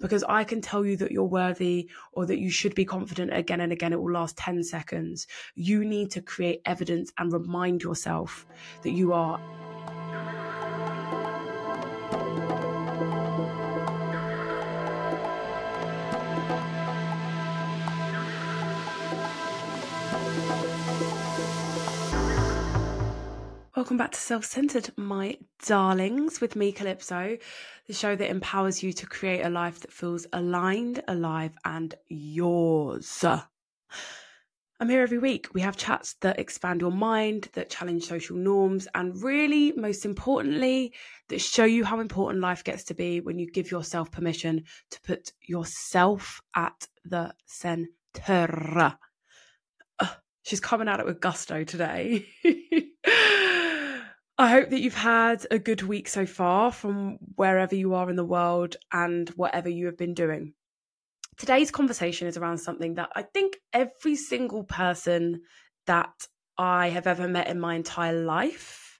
because I can tell you that you're worthy or that you should be confident again and again. It will last 10 seconds. You need to create evidence and remind yourself that you are. Welcome back to Self Centered, my darlings, with me, Calypso, the show that empowers you to create a life that feels aligned, alive, and yours. I'm here every week. We have chats that expand your mind, that challenge social norms, and really, most importantly, that show you how important life gets to be when you give yourself permission to put yourself at the center. Uh, she's coming at it with gusto today. I hope that you've had a good week so far from wherever you are in the world and whatever you have been doing. Today's conversation is around something that I think every single person that I have ever met in my entire life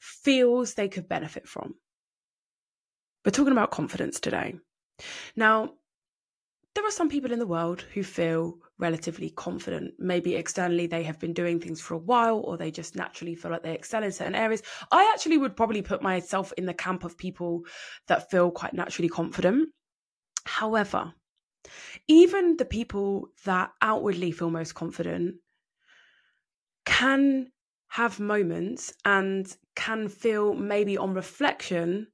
feels they could benefit from. We're talking about confidence today. Now, there are some people in the world who feel relatively confident. Maybe externally they have been doing things for a while or they just naturally feel like they excel in certain areas. I actually would probably put myself in the camp of people that feel quite naturally confident. However, even the people that outwardly feel most confident can have moments and can feel maybe on reflection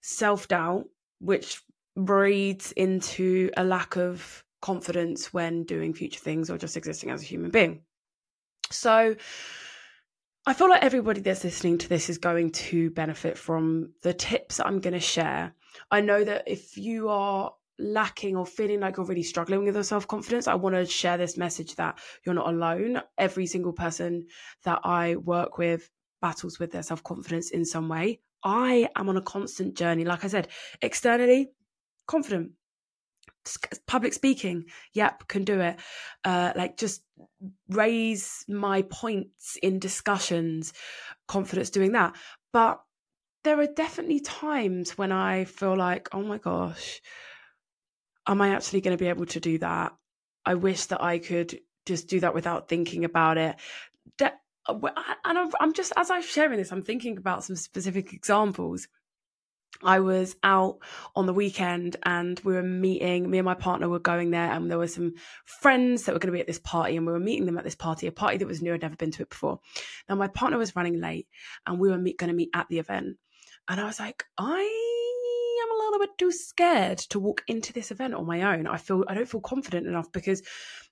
self doubt, which breeds into a lack of confidence when doing future things or just existing as a human being. So, I feel like everybody that's listening to this is going to benefit from the tips that I'm going to share. I know that if you are lacking or feeling like you're really struggling with your self confidence, I want to share this message that you're not alone. Every single person that I work with battles with their self confidence in some way. I am on a constant journey. Like I said, externally, confident, public speaking yep can do it. Uh like just raise my points in discussions confidence doing that. But there are definitely times when i feel like oh my gosh am i actually going to be able to do that? I wish that i could just do that without thinking about it. De- and i'm just as i'm sharing this i'm thinking about some specific examples I was out on the weekend and we were meeting, me and my partner were going there and there were some friends that were going to be at this party and we were meeting them at this party, a party that was new, I'd never been to it before. Now my partner was running late and we were meet, going to meet at the event. And I was like, I am a little bit too scared to walk into this event on my own. I feel, I don't feel confident enough because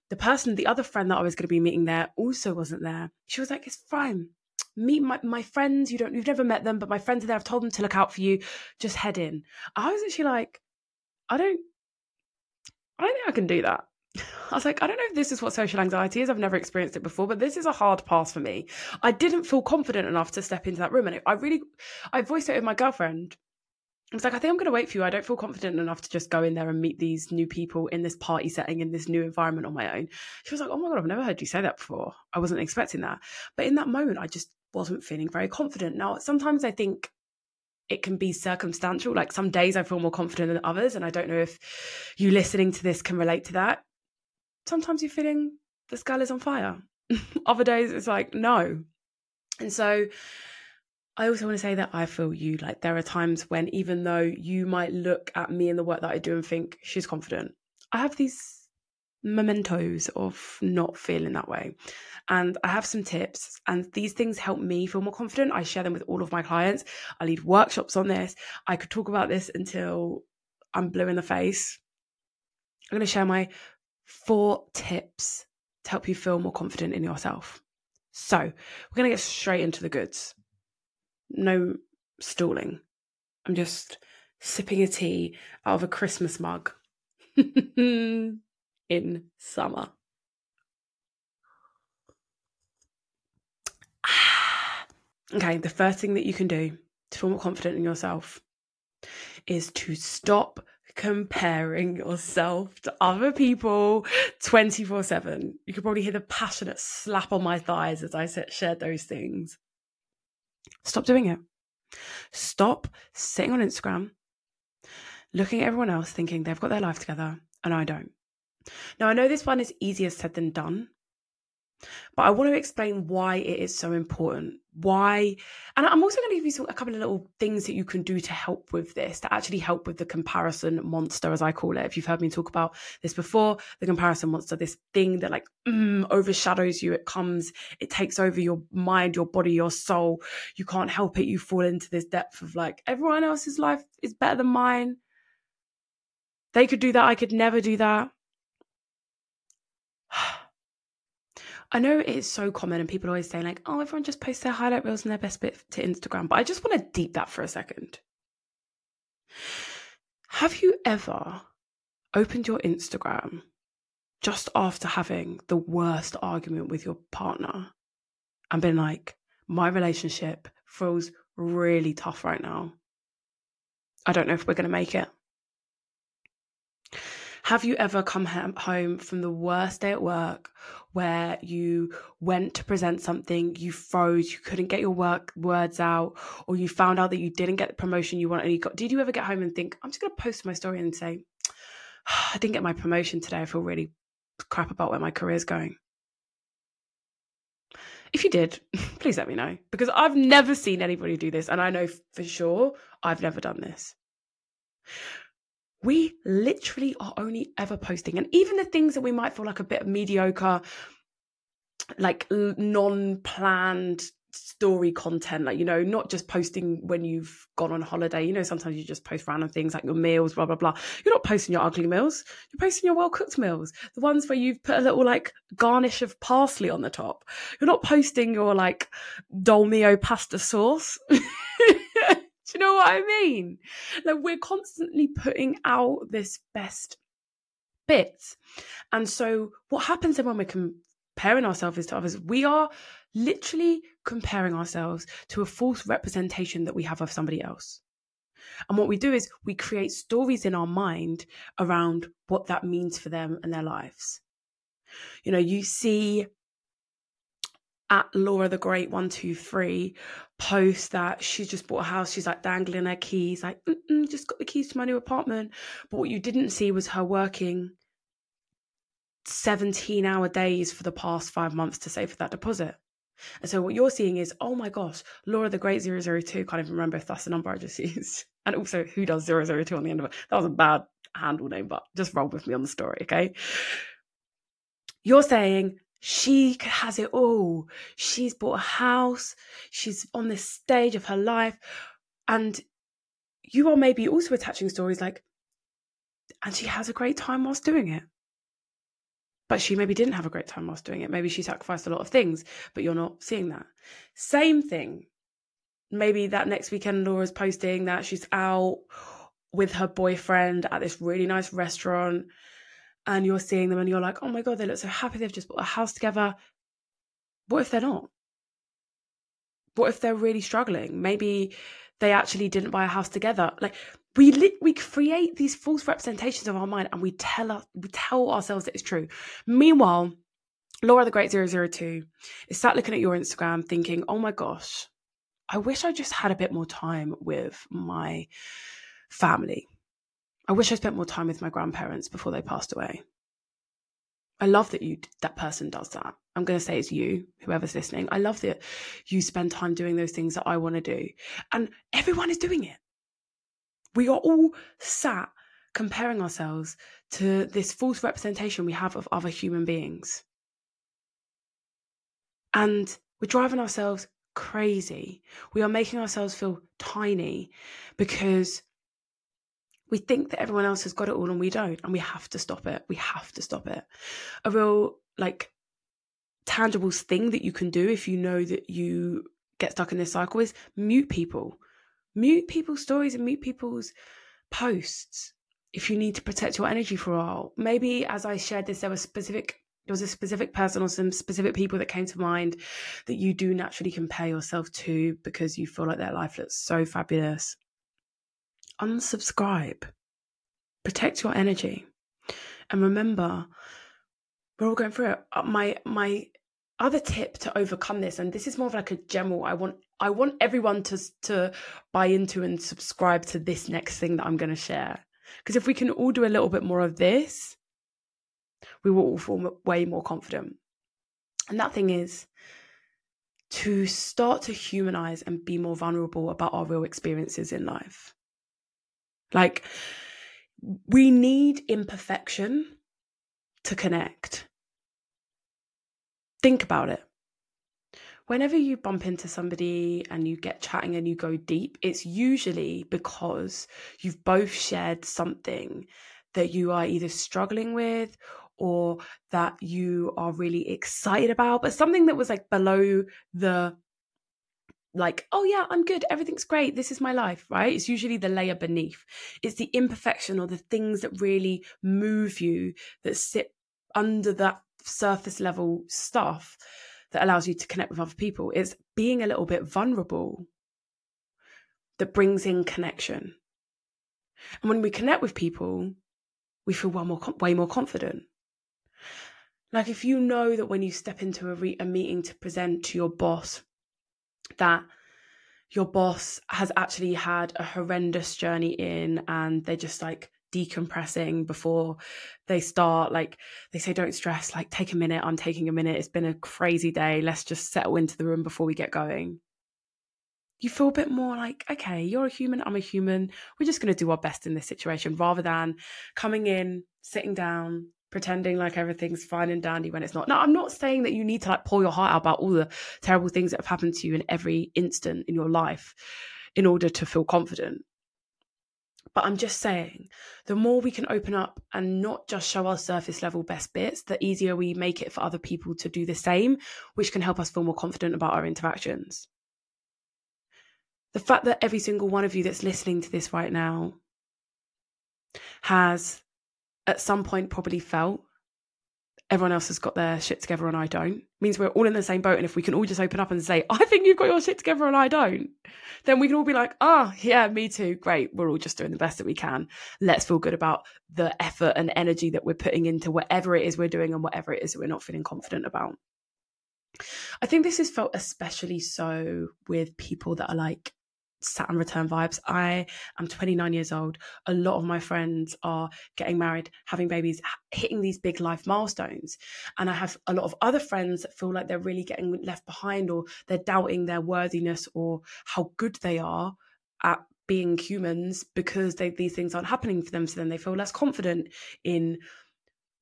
the person, the other friend that I was going to be meeting there also wasn't there. She was like, it's fine meet my, my friends. You don't, you've never met them, but my friends are there. I've told them to look out for you. Just head in. I was actually like, I don't, I don't think I can do that. I was like, I don't know if this is what social anxiety is. I've never experienced it before, but this is a hard pass for me. I didn't feel confident enough to step into that room. And I really, I voiced it with my girlfriend. I was like, I think I'm going to wait for you. I don't feel confident enough to just go in there and meet these new people in this party setting, in this new environment on my own. She was like, Oh my God, I've never heard you say that before. I wasn't expecting that. But in that moment, I just wasn't feeling very confident. Now, sometimes I think it can be circumstantial. Like some days I feel more confident than others. And I don't know if you listening to this can relate to that. Sometimes you're feeling the skull is on fire. Other days it's like, no. And so I also want to say that I feel you. Like there are times when even though you might look at me and the work that I do and think she's confident, I have these mementos of not feeling that way. And I have some tips, and these things help me feel more confident. I share them with all of my clients. I lead workshops on this. I could talk about this until I'm blue in the face. I'm going to share my four tips to help you feel more confident in yourself. So, we're going to get straight into the goods. No stalling. I'm just sipping a tea out of a Christmas mug. in summer. Okay, the first thing that you can do to feel more confident in yourself is to stop comparing yourself to other people 24 7. You could probably hear the passionate slap on my thighs as I shared those things. Stop doing it. Stop sitting on Instagram looking at everyone else thinking they've got their life together and I don't. Now, I know this one is easier said than done, but I want to explain why it is so important. Why, and I'm also going to give you some, a couple of little things that you can do to help with this, to actually help with the comparison monster, as I call it. If you've heard me talk about this before, the comparison monster, this thing that like mm, overshadows you, it comes, it takes over your mind, your body, your soul. You can't help it. You fall into this depth of like, everyone else's life is better than mine. They could do that. I could never do that. I know it's so common and people always say, like, oh, everyone just posts their highlight reels and their best bit to Instagram. But I just want to deep that for a second. Have you ever opened your Instagram just after having the worst argument with your partner and been like, my relationship feels really tough right now? I don't know if we're going to make it. Have you ever come home from the worst day at work where you went to present something, you froze, you couldn't get your work words out, or you found out that you didn't get the promotion you wanted? And you got, did you ever get home and think, I'm just going to post my story and say, I didn't get my promotion today. I feel really crap about where my career is going. If you did, please let me know because I've never seen anybody do this. And I know for sure I've never done this we literally are only ever posting. And even the things that we might feel like a bit mediocre, like non planned story content, like, you know, not just posting when you've gone on holiday. You know, sometimes you just post random things like your meals, blah, blah, blah. You're not posting your ugly meals, you're posting your well cooked meals, the ones where you've put a little like garnish of parsley on the top. You're not posting your like dolmio pasta sauce. You know what I mean? Like we're constantly putting out this best bit. And so what happens then when we're comparing ourselves to others, we are literally comparing ourselves to a false representation that we have of somebody else. And what we do is we create stories in our mind around what that means for them and their lives. You know, you see at Laura the Great one two three post that she's just bought a house. She's like dangling her keys, like just got the keys to my new apartment. But what you didn't see was her working seventeen hour days for the past five months to save for that deposit. And so what you're seeing is, oh my gosh, Laura the Great 002, can't even remember if that's the number I just used. And also, who does 002 on the end of it? That was a bad handle name, but just roll with me on the story, okay? You're saying, she has it all. She's bought a house. She's on this stage of her life. And you are maybe also attaching stories like, and she has a great time whilst doing it. But she maybe didn't have a great time whilst doing it. Maybe she sacrificed a lot of things, but you're not seeing that. Same thing. Maybe that next weekend, Laura's posting that she's out with her boyfriend at this really nice restaurant and you're seeing them and you're like, oh my God, they look so happy. They've just bought a house together. What if they're not? What if they're really struggling? Maybe they actually didn't buy a house together. Like we li- we create these false representations of our mind and we tell us, we tell ourselves that it's true. Meanwhile, Laura the Great 002 is sat looking at your Instagram thinking, oh my gosh, I wish I just had a bit more time with my family. I wish I spent more time with my grandparents before they passed away. I love that you that person does that. I'm going to say it's you, whoever's listening. I love that you spend time doing those things that I want to do. And everyone is doing it. We are all sat comparing ourselves to this false representation we have of other human beings. And we're driving ourselves crazy. We are making ourselves feel tiny because we think that everyone else has got it all and we don't and we have to stop it. We have to stop it. A real like tangible thing that you can do if you know that you get stuck in this cycle is mute people. Mute people's stories and mute people's posts if you need to protect your energy for a while. Maybe as i shared this there was specific there was a specific person or some specific people that came to mind that you do naturally compare yourself to because you feel like their life looks so fabulous unsubscribe, protect your energy. And remember, we're all going through it. Uh, my my other tip to overcome this, and this is more of like a general, I want I want everyone to to buy into and subscribe to this next thing that I'm going to share. Because if we can all do a little bit more of this, we will all feel way more confident. And that thing is to start to humanize and be more vulnerable about our real experiences in life. Like, we need imperfection to connect. Think about it. Whenever you bump into somebody and you get chatting and you go deep, it's usually because you've both shared something that you are either struggling with or that you are really excited about, but something that was like below the like, oh yeah, I'm good, everything's great, this is my life, right? It's usually the layer beneath. It's the imperfection or the things that really move you that sit under that surface level stuff that allows you to connect with other people. It's being a little bit vulnerable that brings in connection. And when we connect with people, we feel way more, way more confident. Like if you know that when you step into a, re- a meeting to present to your boss, that your boss has actually had a horrendous journey in and they're just like decompressing before they start. Like they say don't stress. Like take a minute. I'm taking a minute. It's been a crazy day. Let's just settle into the room before we get going. You feel a bit more like okay you're a human. I'm a human. We're just going to do our best in this situation rather than coming in sitting down pretending like everything's fine and dandy when it's not. Now, I'm not saying that you need to like pour your heart out about all the terrible things that have happened to you in every instant in your life in order to feel confident. But I'm just saying, the more we can open up and not just show our surface level best bits, the easier we make it for other people to do the same, which can help us feel more confident about our interactions. The fact that every single one of you that's listening to this right now has at some point probably felt everyone else has got their shit together and I don't means we're all in the same boat. And if we can all just open up and say, I think you've got your shit together and I don't, then we can all be like, ah, oh, yeah, me too. Great. We're all just doing the best that we can. Let's feel good about the effort and energy that we're putting into whatever it is we're doing and whatever it is that we're not feeling confident about. I think this is felt especially so with people that are like Saturn return vibes. I am 29 years old. A lot of my friends are getting married, having babies, hitting these big life milestones. And I have a lot of other friends that feel like they're really getting left behind or they're doubting their worthiness or how good they are at being humans because they, these things aren't happening for them. So then they feel less confident in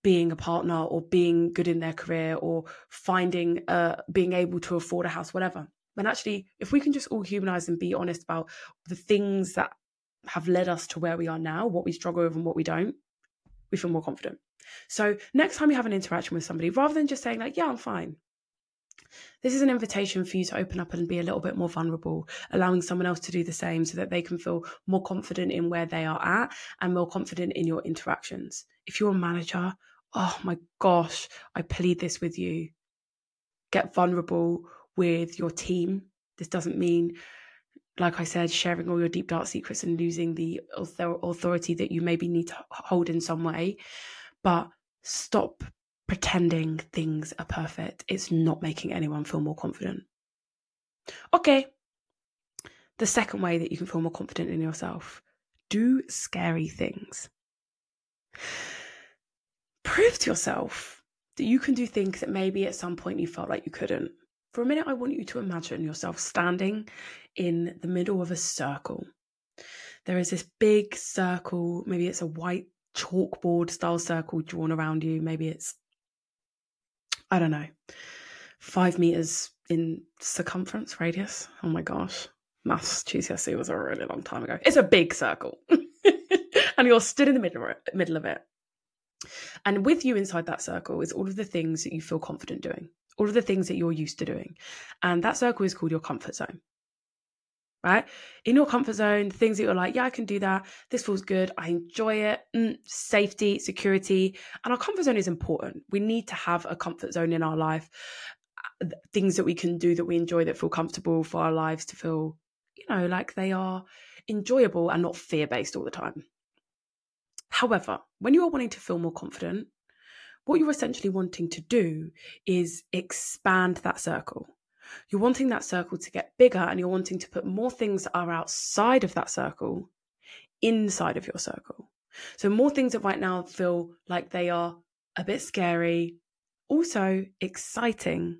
being a partner or being good in their career or finding uh being able to afford a house whatever and actually, if we can just all humanize and be honest about the things that have led us to where we are now, what we struggle with and what we don't, we feel more confident. So next time you have an interaction with somebody, rather than just saying, like, yeah, I'm fine, this is an invitation for you to open up and be a little bit more vulnerable, allowing someone else to do the same so that they can feel more confident in where they are at and more confident in your interactions. If you're a manager, oh my gosh, I plead this with you. Get vulnerable with your team. This doesn't mean, like I said, sharing all your deep dark secrets and losing the authority that you maybe need to hold in some way. But stop pretending things are perfect. It's not making anyone feel more confident. Okay. The second way that you can feel more confident in yourself do scary things. Prove to yourself that you can do things that maybe at some point you felt like you couldn't. For a minute, I want you to imagine yourself standing in the middle of a circle. There is this big circle, maybe it's a white chalkboard style circle drawn around you. Maybe it's, I don't know, five meters in circumference, radius. Oh my gosh. Maths GCSE was a really long time ago. It's a big circle. and you're stood in the middle of it, middle of it. And with you inside that circle is all of the things that you feel confident doing all of the things that you're used to doing. And that circle is called your comfort zone. Right? In your comfort zone, things that you're like, yeah, I can do that. This feels good. I enjoy it. Mm, safety, security. And our comfort zone is important. We need to have a comfort zone in our life. Uh, things that we can do that we enjoy that feel comfortable for our lives to feel, you know, like they are enjoyable and not fear based all the time. However, when you are wanting to feel more confident, what you're essentially wanting to do is expand that circle. You're wanting that circle to get bigger and you're wanting to put more things that are outside of that circle inside of your circle. So, more things that right now feel like they are a bit scary, also exciting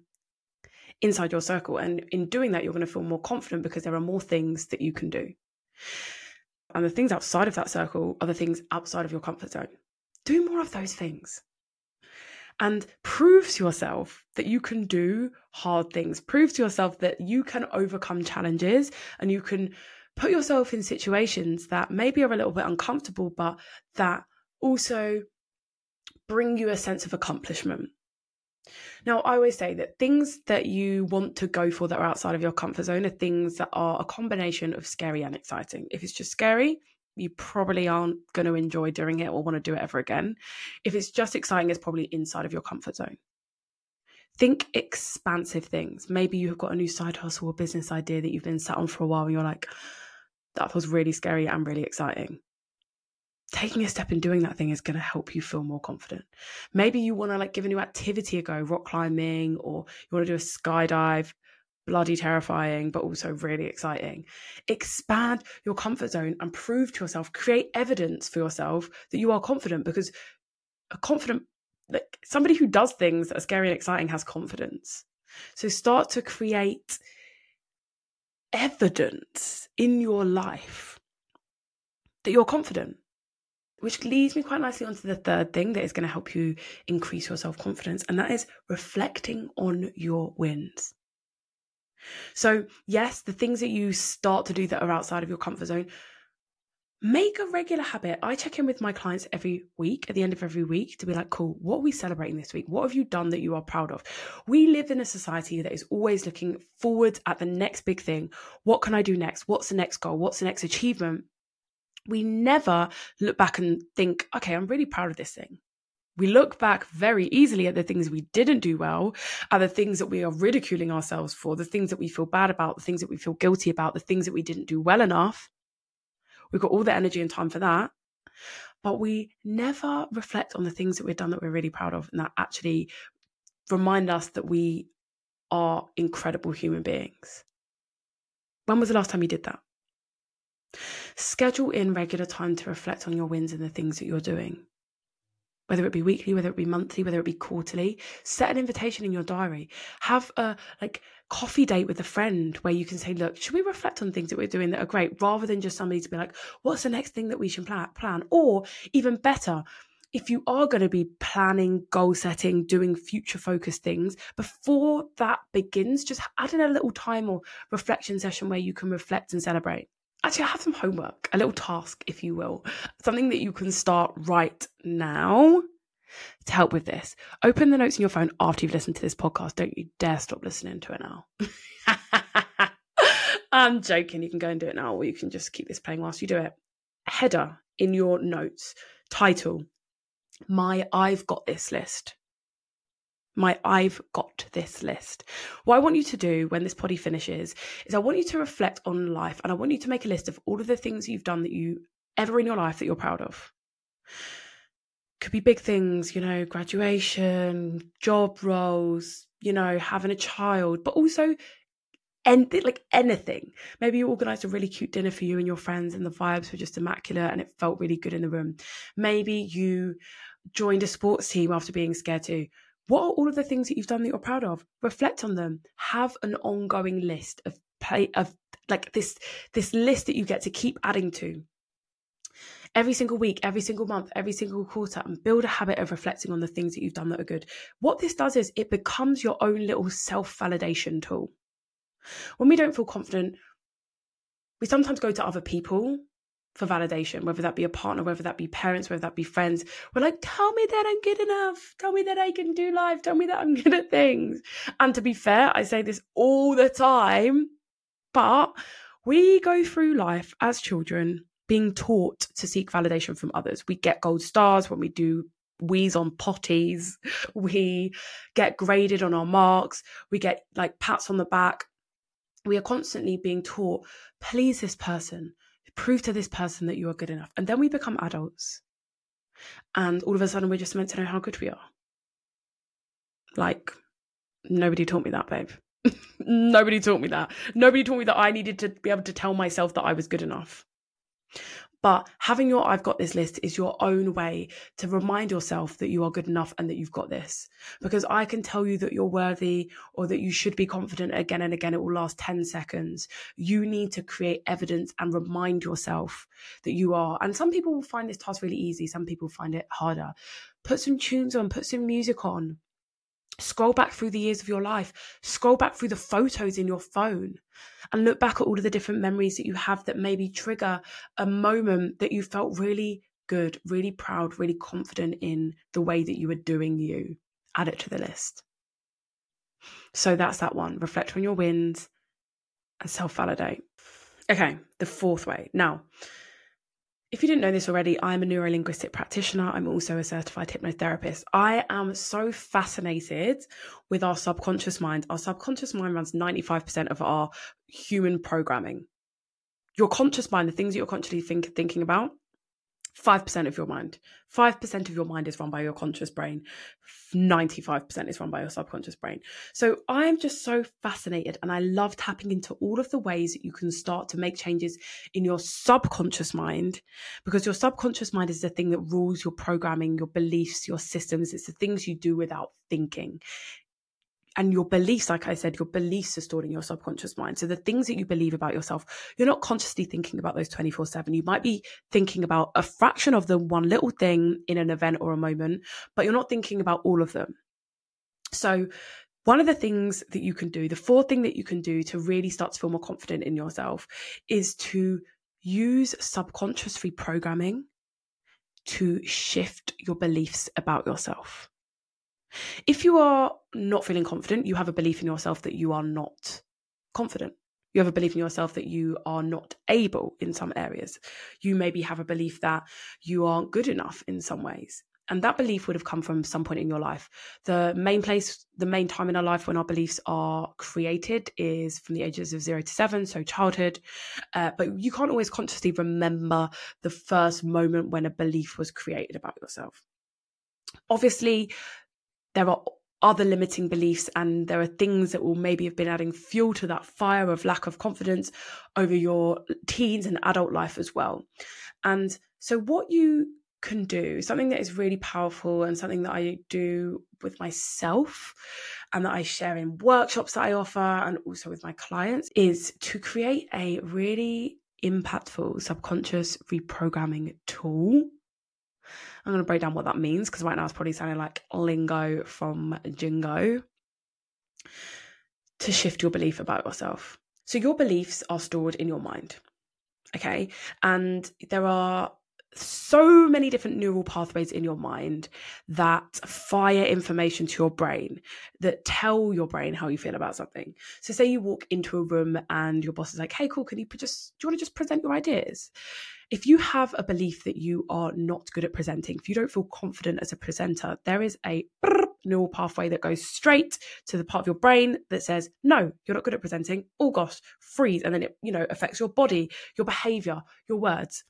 inside your circle. And in doing that, you're going to feel more confident because there are more things that you can do. And the things outside of that circle are the things outside of your comfort zone. Do more of those things and prove to yourself that you can do hard things. Prove to yourself that you can overcome challenges and you can put yourself in situations that maybe are a little bit uncomfortable, but that also bring you a sense of accomplishment. Now, I always say that things that you want to go for that are outside of your comfort zone are things that are a combination of scary and exciting. If it's just scary, you probably aren't going to enjoy doing it or want to do it ever again. If it's just exciting, it's probably inside of your comfort zone. Think expansive things. Maybe you have got a new side hustle or business idea that you've been sat on for a while and you're like, that feels really scary and really exciting taking a step and doing that thing is going to help you feel more confident. Maybe you want to like give a new activity a go, rock climbing, or you want to do a skydive, bloody terrifying, but also really exciting. Expand your comfort zone and prove to yourself, create evidence for yourself that you are confident because a confident, like somebody who does things that are scary and exciting has confidence. So start to create evidence in your life that you're confident which leads me quite nicely onto the third thing that is going to help you increase your self confidence, and that is reflecting on your wins. So, yes, the things that you start to do that are outside of your comfort zone, make a regular habit. I check in with my clients every week, at the end of every week, to be like, cool, what are we celebrating this week? What have you done that you are proud of? We live in a society that is always looking forward at the next big thing. What can I do next? What's the next goal? What's the next achievement? we never look back and think, okay, I'm really proud of this thing. We look back very easily at the things we didn't do well, at the things that we are ridiculing ourselves for, the things that we feel bad about, the things that we feel guilty about, the things that we didn't do well enough. We've got all the energy and time for that. But we never reflect on the things that we've done that we're really proud of and that actually remind us that we are incredible human beings. When was the last time you did that? Schedule in regular time to reflect on your wins and the things that you're doing. Whether it be weekly, whether it be monthly, whether it be quarterly, set an invitation in your diary. Have a like coffee date with a friend where you can say, look, should we reflect on things that we're doing that are great rather than just somebody to be like, what's the next thing that we should plan? Or even better, if you are going to be planning, goal setting, doing future focused things, before that begins, just add in a little time or reflection session where you can reflect and celebrate actually I have some homework, a little task, if you will, something that you can start right now to help with this. Open the notes in your phone after you've listened to this podcast. Don't you dare stop listening to it now. I'm joking. You can go and do it now, or you can just keep this playing whilst you do it. Header in your notes, title, My I've Got This list my I've got this list. What I want you to do when this potty finishes is I want you to reflect on life and I want you to make a list of all of the things you've done that you ever in your life that you're proud of. Could be big things, you know, graduation, job roles, you know, having a child, but also and like anything. Maybe you organized a really cute dinner for you and your friends, and the vibes were just immaculate and it felt really good in the room. Maybe you joined a sports team after being scared to. What are all of the things that you've done that you're proud of? Reflect on them. Have an ongoing list of play of like this this list that you get to keep adding to every single week, every single month, every single quarter, and build a habit of reflecting on the things that you've done that are good. What this does is it becomes your own little self validation tool. When we don't feel confident, we sometimes go to other people for validation, whether that be a partner, whether that be parents, whether that be friends. We're like, tell me that I'm good enough. Tell me that I can do life. Tell me that I'm good at things. And to be fair, I say this all the time, but we go through life as children being taught to seek validation from others. We get gold stars when we do wheeze on potties. We get graded on our marks. We get like pats on the back. We are constantly being taught, please this person, prove to this person that you are good enough. And then we become adults. And all of a sudden, we're just meant to know how good we are. Like, nobody taught me that, babe. nobody taught me that. Nobody taught me that I needed to be able to tell myself that I was good enough. But having your I've got this list is your own way to remind yourself that you are good enough and that you've got this. Because I can tell you that you're worthy or that you should be confident again and again. It will last 10 seconds. You need to create evidence and remind yourself that you are. And some people will find this task really easy, some people find it harder. Put some tunes on, put some music on. Scroll back through the years of your life, scroll back through the photos in your phone, and look back at all of the different memories that you have that maybe trigger a moment that you felt really good, really proud, really confident in the way that you were doing you. Add it to the list. So that's that one. Reflect on your wins and self validate. Okay, the fourth way. Now, if you didn't know this already, I'm a neurolinguistic practitioner. I'm also a certified hypnotherapist. I am so fascinated with our subconscious mind. Our subconscious mind runs 95% of our human programming. Your conscious mind, the things that you're consciously think, thinking about, 5% of your mind. 5% of your mind is run by your conscious brain. 95% is run by your subconscious brain. So I'm just so fascinated and I love tapping into all of the ways that you can start to make changes in your subconscious mind because your subconscious mind is the thing that rules your programming, your beliefs, your systems. It's the things you do without thinking and your beliefs, like I said, your beliefs are stored in your subconscious mind. So the things that you believe about yourself, you're not consciously thinking about those 24 7. You might be thinking about a fraction of them, one little thing in an event or a moment, but you're not thinking about all of them. So one of the things that you can do, the fourth thing that you can do to really start to feel more confident in yourself is to use subconscious reprogramming to shift your beliefs about yourself. If you are not feeling confident, you have a belief in yourself that you are not confident. You have a belief in yourself that you are not able in some areas. You maybe have a belief that you aren't good enough in some ways. And that belief would have come from some point in your life. The main place, the main time in our life when our beliefs are created is from the ages of zero to seven, so childhood. Uh, but you can't always consciously remember the first moment when a belief was created about yourself. Obviously, there are other limiting beliefs and there are things that will maybe have been adding fuel to that fire of lack of confidence over your teens and adult life as well. And so, what you can do, something that is really powerful and something that I do with myself and that I share in workshops that I offer and also with my clients, is to create a really impactful subconscious reprogramming tool I'm going to break down what that means because right now it's probably sounding like lingo from Jingo to shift your belief about yourself. So, your beliefs are stored in your mind. Okay. And there are so many different neural pathways in your mind that fire information to your brain that tell your brain how you feel about something. So, say you walk into a room and your boss is like, "Hey, cool, can you just do you want to just present your ideas?" If you have a belief that you are not good at presenting, if you don't feel confident as a presenter, there is a neural pathway that goes straight to the part of your brain that says, no, you're not good at presenting. Oh gosh, freeze. And then it, you know, affects your body, your behavior, your words.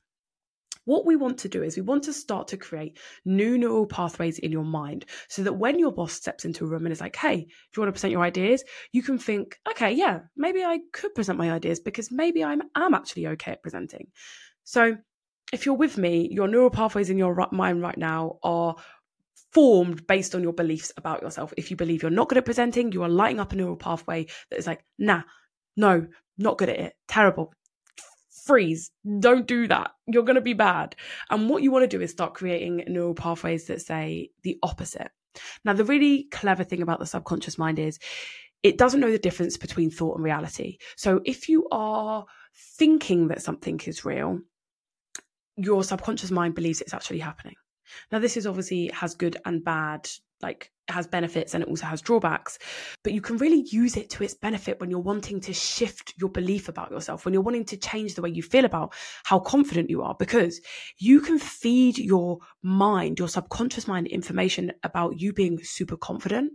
What we want to do is we want to start to create new neural pathways in your mind so that when your boss steps into a room and is like, hey, do you want to present your ideas? You can think, okay, yeah, maybe I could present my ideas because maybe I'm, am actually okay at presenting. So if you're with me, your neural pathways in your mind right now are formed based on your beliefs about yourself. If you believe you're not good at presenting, you are lighting up a neural pathway that is like, nah, no, not good at it, terrible. Freeze. Don't do that. You're going to be bad. And what you want to do is start creating neural pathways that say the opposite. Now, the really clever thing about the subconscious mind is it doesn't know the difference between thought and reality. So if you are thinking that something is real, your subconscious mind believes it's actually happening. Now, this is obviously has good and bad, like has benefits and it also has drawbacks, but you can really use it to its benefit when you're wanting to shift your belief about yourself, when you're wanting to change the way you feel about how confident you are, because you can feed your mind, your subconscious mind, information about you being super confident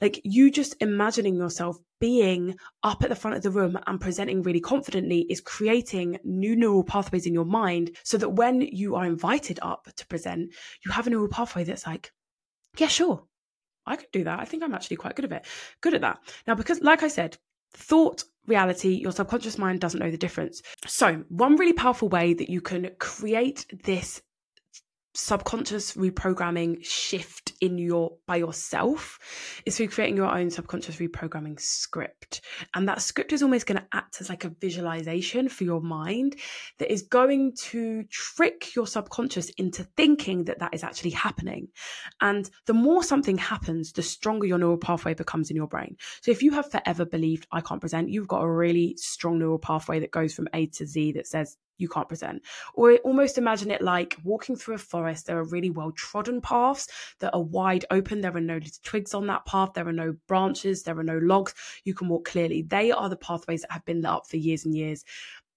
like you just imagining yourself being up at the front of the room and presenting really confidently is creating new neural pathways in your mind so that when you are invited up to present, you have a neural pathway that's like, yeah, sure, I could do that. I think I'm actually quite good at it. Good at that. Now, because like I said, thought reality, your subconscious mind doesn't know the difference. So, one really powerful way that you can create this subconscious reprogramming shift in your by yourself is through creating your own subconscious reprogramming script. And that script is almost going to act as like a visualization for your mind that is going to trick your subconscious into thinking that that is actually happening. And the more something happens the stronger your neural pathway becomes in your brain. So if you have forever believed i can't present you've got a really strong neural pathway that goes from a to z that says you can't present. Or almost imagine it like walking through a forest. There are really well trodden paths that are wide open. There are no twigs on that path. There are no branches. There are no logs. You can walk clearly. They are the pathways that have been lit up for years and years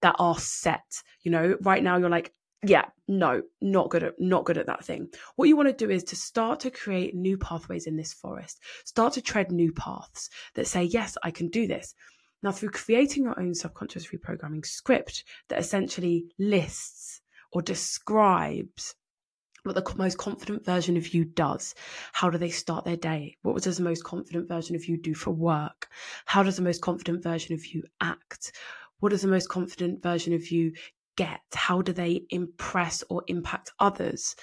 that are set. You know, right now you're like, yeah, no, not good at not good at that thing. What you want to do is to start to create new pathways in this forest. Start to tread new paths that say, yes, I can do this. Now, through creating your own subconscious reprogramming script that essentially lists or describes what the most confident version of you does. How do they start their day? What does the most confident version of you do for work? How does the most confident version of you act? What does the most confident version of you get? How do they impress or impact others?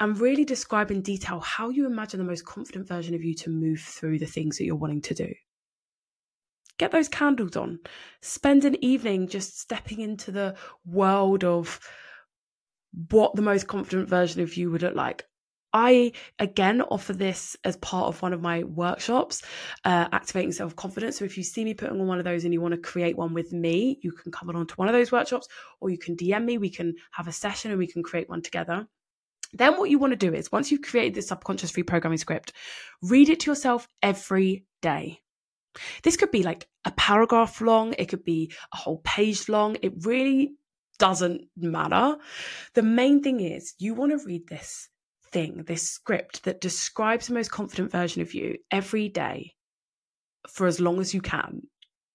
And really describe in detail how you imagine the most confident version of you to move through the things that you're wanting to do get those candles on. Spend an evening just stepping into the world of what the most confident version of you would look like. I again offer this as part of one of my workshops, uh, activating self confidence. So if you see me putting on one of those and you want to create one with me, you can come on to one of those workshops, or you can DM me. We can have a session and we can create one together. Then what you want to do is once you've created this subconscious reprogramming script, read it to yourself every day. This could be like a paragraph long, it could be a whole page long. It really doesn't matter. The main thing is you want to read this thing, this script that describes the most confident version of you every day for as long as you can.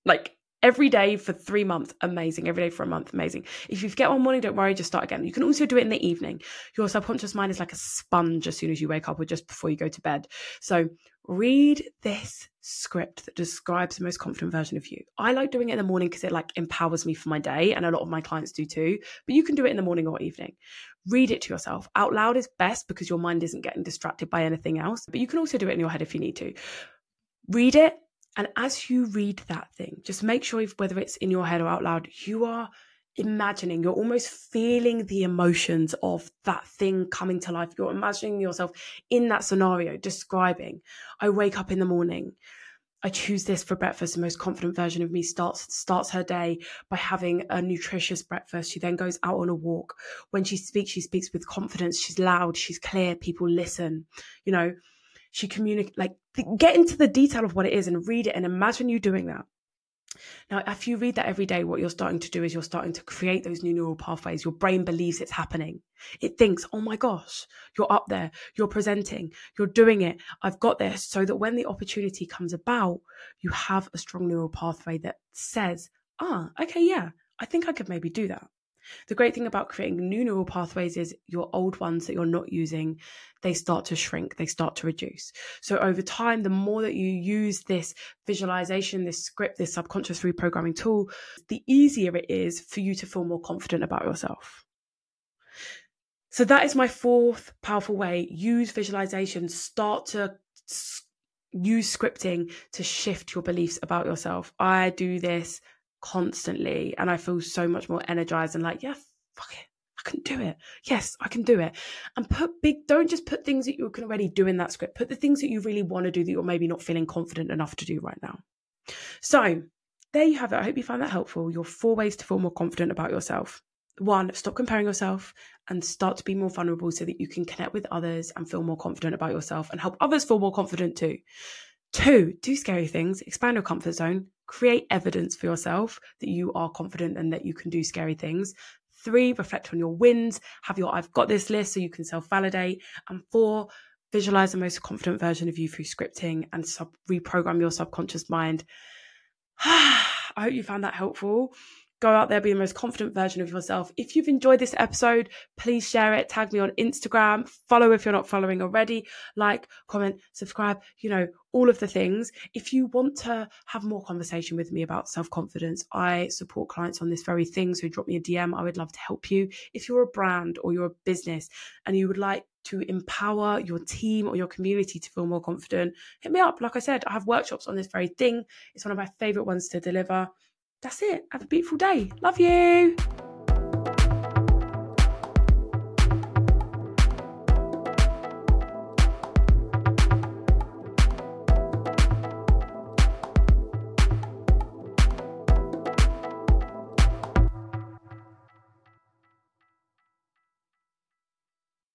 Like every day for three months, amazing. Every day for a month, amazing. If you forget one morning, don't worry, just start again. You can also do it in the evening. Your subconscious mind is like a sponge as soon as you wake up or just before you go to bed. So read this script that describes the most confident version of you. I like doing it in the morning because it like empowers me for my day and a lot of my clients do too. But you can do it in the morning or evening. Read it to yourself. Out loud is best because your mind isn't getting distracted by anything else, but you can also do it in your head if you need to. Read it and as you read that thing, just make sure if, whether it's in your head or out loud, you are imagining, you're almost feeling the emotions of that thing coming to life. You're imagining yourself in that scenario, describing, I wake up in the morning. I choose this for breakfast. The most confident version of me starts starts her day by having a nutritious breakfast. She then goes out on a walk. When she speaks, she speaks with confidence. She's loud. She's clear. People listen. You know, she communicate like get into the detail of what it is and read it and imagine you doing that. Now, if you read that every day, what you're starting to do is you're starting to create those new neural pathways. Your brain believes it's happening. It thinks, oh my gosh, you're up there, you're presenting, you're doing it, I've got this. So that when the opportunity comes about, you have a strong neural pathway that says, ah, okay, yeah, I think I could maybe do that. The great thing about creating new neural pathways is your old ones that you're not using, they start to shrink, they start to reduce. So over time, the more that you use this visualization, this script, this subconscious reprogramming tool, the easier it is for you to feel more confident about yourself. So that is my fourth powerful way. Use visualization, start to use scripting to shift your beliefs about yourself. I do this constantly and I feel so much more energized and like, yeah, fuck it. I can do it. Yes, I can do it. And put big, don't just put things that you can already do in that script. Put the things that you really want to do that you're maybe not feeling confident enough to do right now. So there you have it. I hope you find that helpful. Your four ways to feel more confident about yourself. One, stop comparing yourself and start to be more vulnerable so that you can connect with others and feel more confident about yourself and help others feel more confident too. Two, do scary things, expand your comfort zone, create evidence for yourself that you are confident and that you can do scary things. Three, reflect on your wins, have your I've got this list so you can self validate. And four, visualize the most confident version of you through scripting and sub- reprogram your subconscious mind. I hope you found that helpful. Go out there, be the most confident version of yourself. If you've enjoyed this episode, please share it, tag me on Instagram, follow if you're not following already, like, comment, subscribe, you know, all of the things. If you want to have more conversation with me about self confidence, I support clients on this very thing. So drop me a DM. I would love to help you. If you're a brand or you're a business and you would like to empower your team or your community to feel more confident, hit me up. Like I said, I have workshops on this very thing. It's one of my favorite ones to deliver. That's it. Have a beautiful day. Love you.